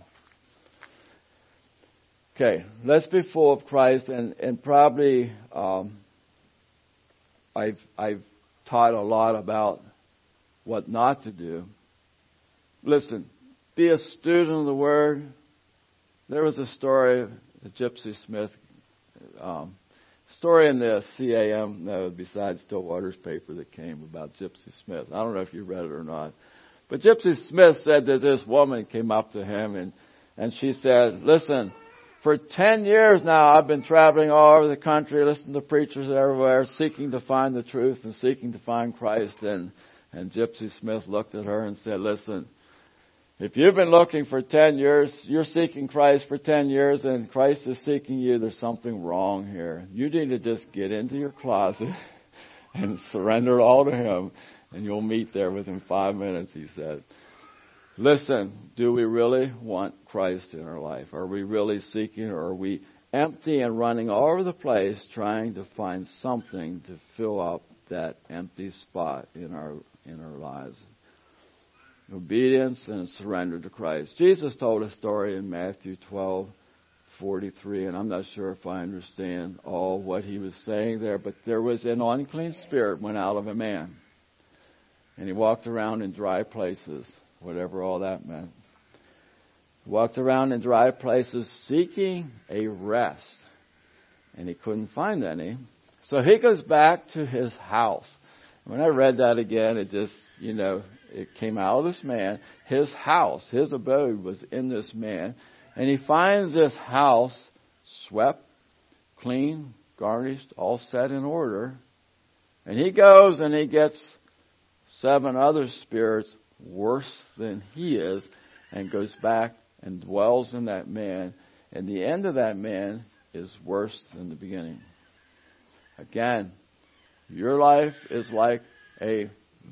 Okay, let's be full of Christ, and and probably um, I've I've taught a lot about what not to do. Listen, be a student of the Word. There was a story, the Gypsy Smith um, story in the CAM, no, besides Stillwater's paper that came about Gypsy Smith. I don't know if you read it or not. But Gypsy Smith said that this woman came up to him and, and she said, listen, for 10 years now I've been traveling all over the country, listening to preachers everywhere, seeking to find the truth and seeking to find Christ. And, and Gypsy Smith looked at her and said, listen, if you've been looking for 10 years, you're seeking Christ for 10 years and Christ is seeking you, there's something wrong here. You need to just get into your closet and surrender it all to Him and you'll meet there within five minutes, he said. Listen, do we really want Christ in our life? Are we really seeking or are we empty and running all over the place trying to find something to fill up that empty spot in our in our lives? Obedience and surrender to Christ. Jesus told a story in Matthew 12, 43, and I'm not sure if I understand all what he was saying there, but there was an unclean spirit went out of a man. And he walked around in dry places, whatever all that meant. He walked around in dry places seeking a rest. And he couldn't find any. So he goes back to his house. When I read that again, it just, you know, it came out of this man. His house, his abode was in this man. And he finds this house swept, clean, garnished, all set in order. And he goes and he gets seven other spirits worse than he is and goes back and dwells in that man. And the end of that man is worse than the beginning. Again, your life is like a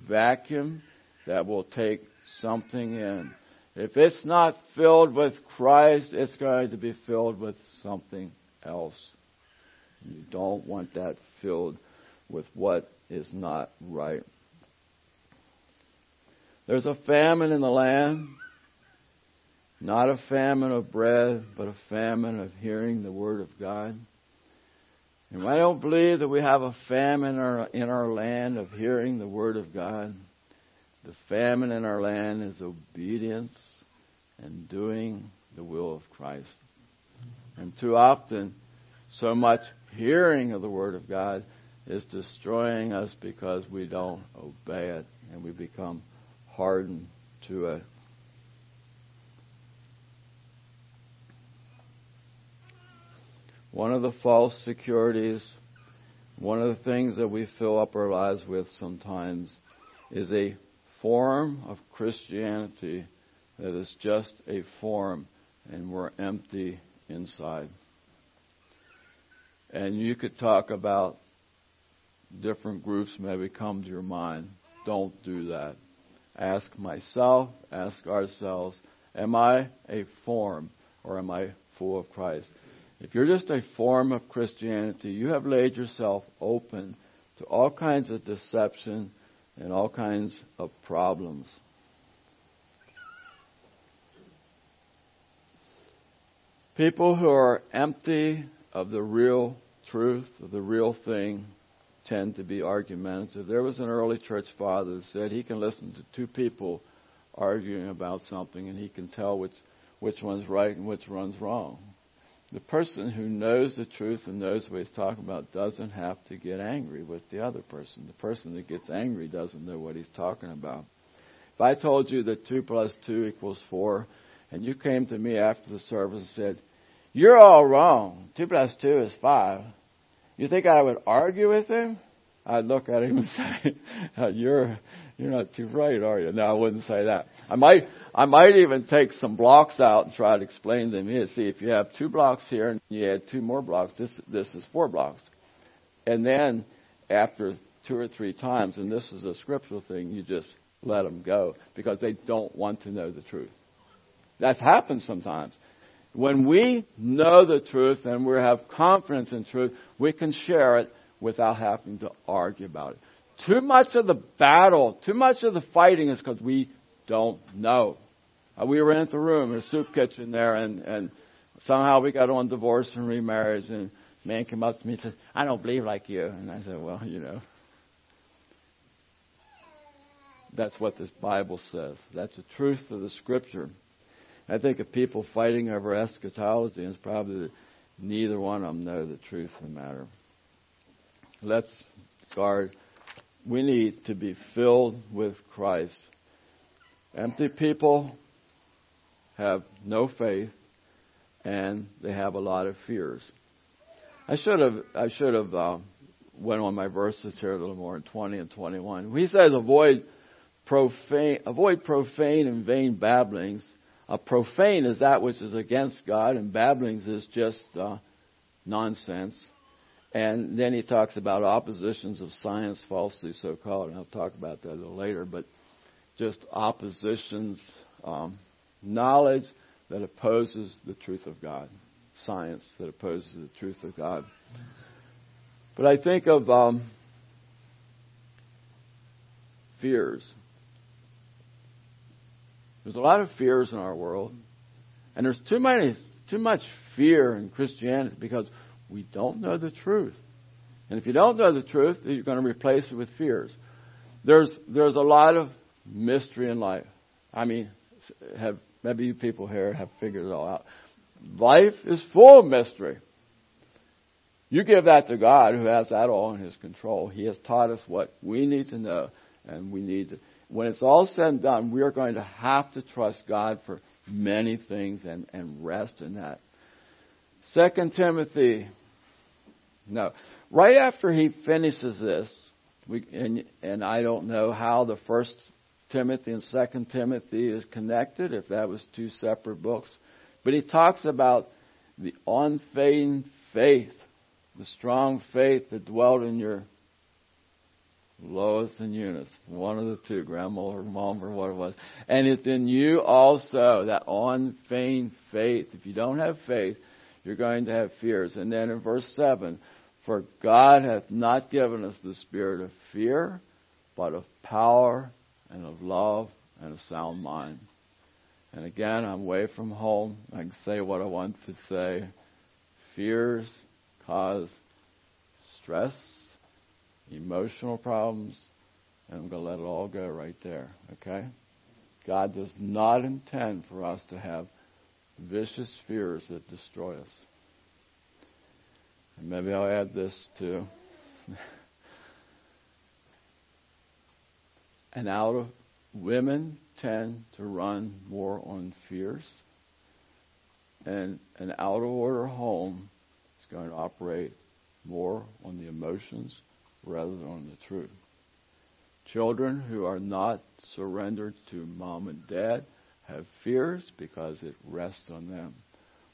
vacuum that will take something in. If it's not filled with Christ, it's going to be filled with something else. You don't want that filled with what is not right. There's a famine in the land. Not a famine of bread, but a famine of hearing the Word of God. And I don't believe that we have a famine in our, in our land of hearing the Word of God. The famine in our land is obedience and doing the will of Christ. And too often, so much hearing of the Word of God is destroying us because we don't obey it and we become hardened to it. One of the false securities, one of the things that we fill up our lives with sometimes is a form of Christianity that is just a form and we're empty inside. And you could talk about different groups maybe come to your mind. Don't do that. Ask myself, ask ourselves, am I a form or am I full of Christ? If you're just a form of Christianity, you have laid yourself open to all kinds of deception and all kinds of problems. People who are empty of the real truth, of the real thing, tend to be argumentative. There was an early church father that said he can listen to two people arguing about something and he can tell which, which one's right and which one's wrong. The person who knows the truth and knows what he's talking about doesn't have to get angry with the other person. The person that gets angry doesn't know what he's talking about. If I told you that 2 plus 2 equals 4, and you came to me after the service and said, You're all wrong. 2 plus 2 is 5. You think I would argue with him? I'd look at him and say, "You're you're not too bright, are you?" No, I wouldn't say that. I might I might even take some blocks out and try to explain them. Here, see, if you have two blocks here and you add two more blocks, this this is four blocks, and then after two or three times, and this is a scriptural thing, you just let them go because they don't want to know the truth. That's happened sometimes. When we know the truth and we have confidence in truth, we can share it without having to argue about it. Too much of the battle, too much of the fighting is because we don't know. Uh, we were in the room in a soup kitchen there and, and somehow we got on divorce and remarriage and a man came up to me and said, I don't believe like you. And I said, well, you know, that's what this Bible says. That's the truth of the scripture. I think of people fighting over eschatology, and it's probably neither one of them know the truth of the matter. Let's guard. We need to be filled with Christ. Empty people have no faith, and they have a lot of fears. I should have I should have uh, went on my verses here a little more in 20 and 21. He says, avoid profane, avoid profane and vain babblings. Uh, profane is that which is against God, and babblings is just uh, nonsense. And then he talks about oppositions of science, falsely so called, and I'll talk about that a little later. But just oppositions, um, knowledge that opposes the truth of God science that opposes the truth of God. But I think of um, fears. There's a lot of fears in our world, and there's too many, too much fear in Christianity because we don't know the truth. And if you don't know the truth, you're going to replace it with fears. There's there's a lot of mystery in life. I mean, have maybe you people here have figured it all out. Life is full of mystery. You give that to God who has that all in His control. He has taught us what we need to know and we need to, when it's all said and done, we are going to have to trust God for many things and, and rest in that. Second Timothy, no. Right after he finishes this, we, and, and I don't know how the first Timothy and second Timothy is connected, if that was two separate books. But he talks about the unfading faith, the strong faith that dwelt in your Lois and Eunice, one of the two, grandma or mom or what it was. And it's in you also, that unfeigned faith. If you don't have faith, you're going to have fears. And then in verse 7, for God hath not given us the spirit of fear, but of power and of love and of sound mind. And again, I'm away from home. I can say what I want to say. Fears cause stress, emotional problems, and I'm going to let it all go right there. Okay? God does not intend for us to have vicious fears that destroy us. Maybe I'll add this too. and out of women tend to run more on fears. And an out of order home is going to operate more on the emotions rather than on the truth. Children who are not surrendered to mom and dad have fears because it rests on them.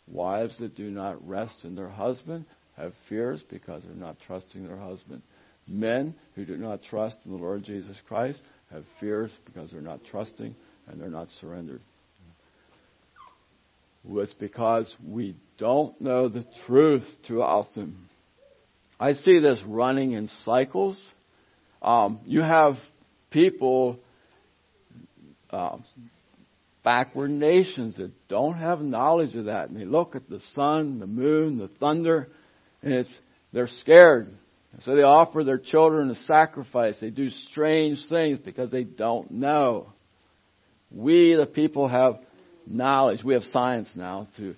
Wives that do not rest in their husband have fears because they're not trusting their husband. Men who do not trust in the Lord Jesus Christ have fears because they're not trusting and they're not surrendered. It's because we don't know the truth too often. I see this running in cycles. Um, you have people, uh, backward nations that don't have knowledge of that, and they look at the sun, the moon, the thunder, and it's they're scared. So they offer their children a sacrifice. They do strange things because they don't know. We, the people, have knowledge. We have science now too.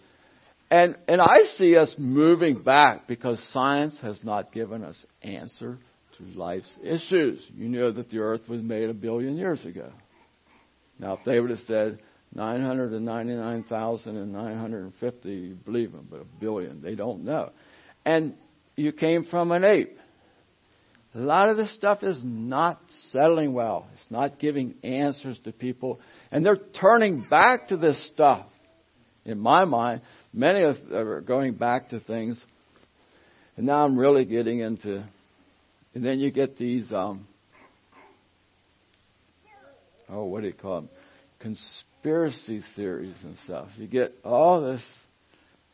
And, and I see us moving back because science has not given us answer to life's issues. You know that the earth was made a billion years ago. Now, if they would have said 999,950, you believe them, but a billion, they don't know. And you came from an ape. A lot of this stuff is not settling well. It's not giving answers to people. And they're turning back to this stuff. In my mind, many of them are going back to things. And now I'm really getting into, and then you get these, um, oh, what do you call them? Conspiracy theories and stuff. You get all this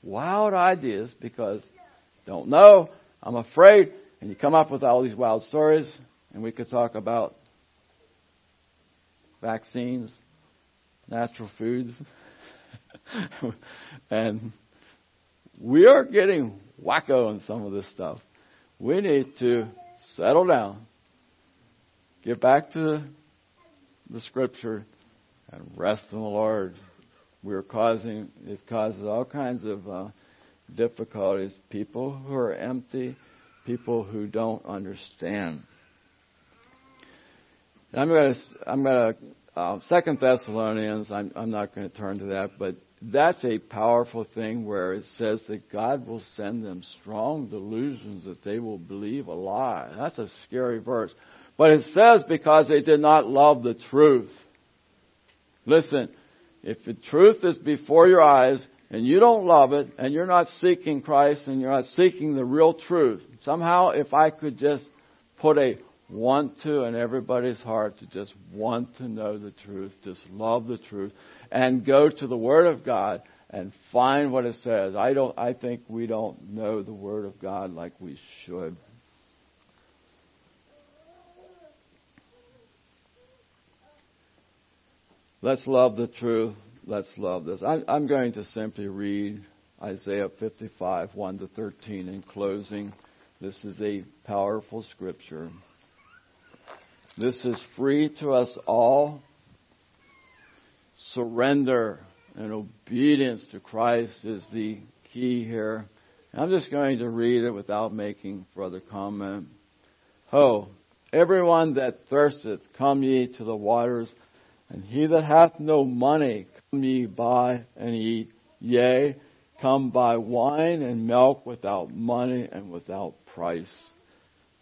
wild ideas because don't know, I'm afraid, and you come up with all these wild stories, and we could talk about vaccines, natural foods, and we are getting wacko on some of this stuff. We need to settle down, get back to the, the scripture, and rest in the Lord. We're causing, it causes all kinds of uh, difficulties. People who are empty, people who don't understand. And I'm going to, I'm going to, uh, Second Thessalonians. I'm, I'm not going to turn to that, but that's a powerful thing where it says that God will send them strong delusions that they will believe a lie. That's a scary verse. But it says because they did not love the truth. Listen, if the truth is before your eyes and you don't love it and you're not seeking Christ and you're not seeking the real truth, somehow if I could just put a want to in everybody's heart to just want to know the truth, just love the truth, and go to the Word of God and find what it says. I don't, I think we don't know the Word of God like we should. Let's love the truth. Let's love this. I'm, I'm going to simply read Isaiah 55, 1 to 13 in closing. This is a powerful scripture. This is free to us all. Surrender and obedience to Christ is the key here. I'm just going to read it without making further comment. Ho, everyone that thirsteth, come ye to the waters, and he that hath no money, ye buy and eat. Yea, come buy wine and milk without money and without price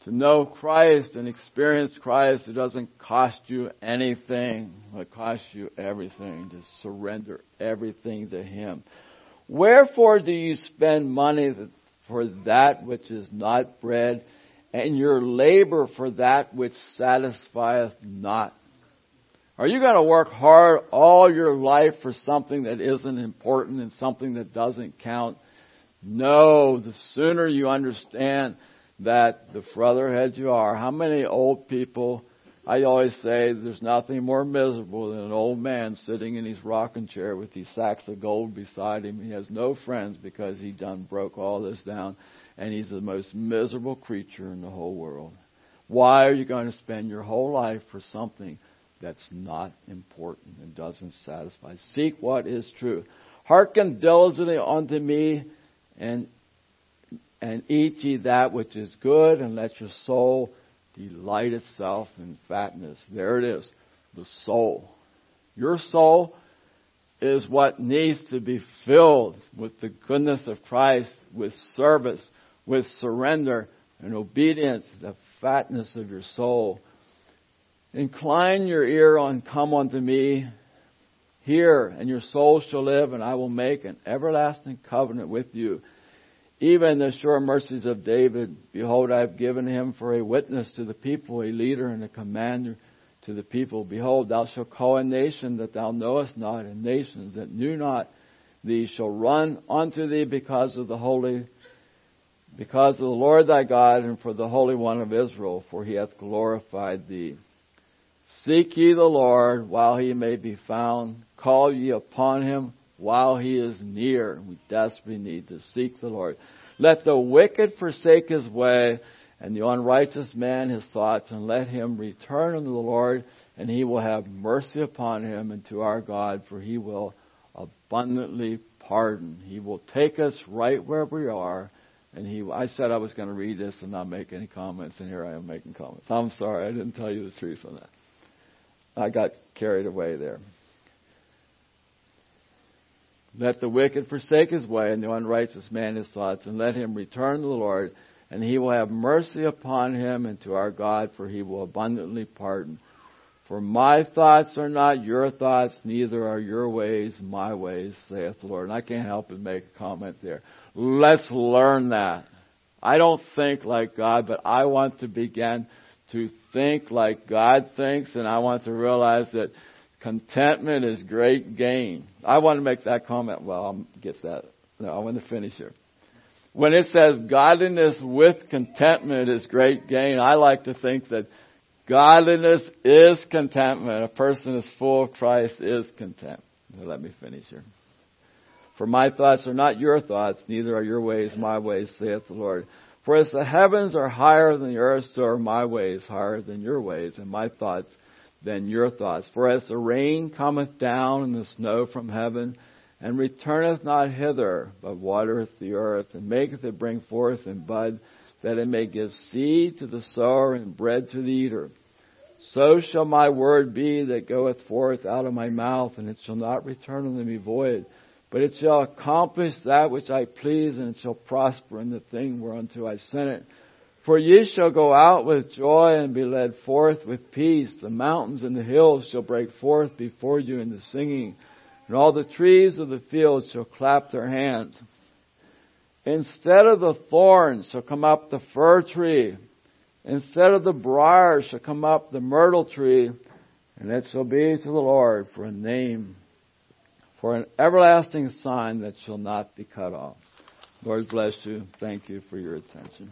to know Christ and experience Christ, it doesn't cost you anything. It costs you everything to surrender everything to Him. Wherefore do you spend money for that which is not bread, and your labor for that which satisfieth not? Are you going to work hard all your life for something that isn't important and something that doesn't count? No, the sooner you understand that the further ahead you are, how many old people, I always say there's nothing more miserable than an old man sitting in his rocking chair with these sacks of gold beside him. He has no friends because he done broke all this down and he's the most miserable creature in the whole world. Why are you going to spend your whole life for something that's not important and doesn't satisfy? Seek what is true. Hearken diligently unto me and and eat ye that which is good, and let your soul delight itself in fatness. There it is, the soul. Your soul is what needs to be filled with the goodness of Christ, with service, with surrender and obedience, the fatness of your soul. Incline your ear and come unto me. Hear, and your soul shall live, and I will make an everlasting covenant with you even the sure mercies of David, behold, I have given him for a witness to the people, a leader and a commander to the people. Behold, thou shalt call a nation that thou knowest not, and nations that knew not thee shall run unto thee because of the holy, because of the Lord thy God, and for the Holy One of Israel, for he hath glorified thee. Seek ye the Lord while he may be found. Call ye upon him while he is near. We desperately need to seek the Lord. Let the wicked forsake his way and the unrighteous man his thoughts and let him return unto the Lord and he will have mercy upon him and to our God for he will abundantly pardon. He will take us right where we are and he, I said I was going to read this and not make any comments, and here I am making comments. I'm sorry, I didn't tell you the truth on that. I got carried away there. Let the wicked forsake his way, and the unrighteous man his thoughts, and let him return to the Lord, and he will have mercy upon him and to our God, for he will abundantly pardon. For my thoughts are not your thoughts, neither are your ways my ways, saith the Lord. And I can't help but make a comment there. Let's learn that. I don't think like God, but I want to begin to think like God thinks, and I want to realize that contentment is great gain. I want to make that comment. Well, I'll get that. No, I want to finish here. When it says godliness with contentment is great gain, I like to think that godliness is contentment. A person is full of Christ is content. Let me finish here. For my thoughts are not your thoughts, neither are your ways my ways, saith the Lord. For as the heavens are higher than the earth, so are my ways higher than your ways, and my thoughts than your thoughts. For as the rain cometh down and the snow from heaven, and returneth not hither, but watereth the earth, and maketh it bring forth and bud, that it may give seed to the sower and bread to the eater. So shall my word be that goeth forth out of my mouth, and it shall not return unto me void, but it shall accomplish that which I please, and it shall prosper in the thing whereunto I sent it. For ye shall go out with joy and be led forth with peace. The mountains and the hills shall break forth before you in the singing, and all the trees of the field shall clap their hands. Instead of the thorns shall come up the fir tree. Instead of the briar shall come up the myrtle tree, and it shall be to the Lord for a name for an everlasting sign that shall not be cut off. Lord bless you. Thank you for your attention.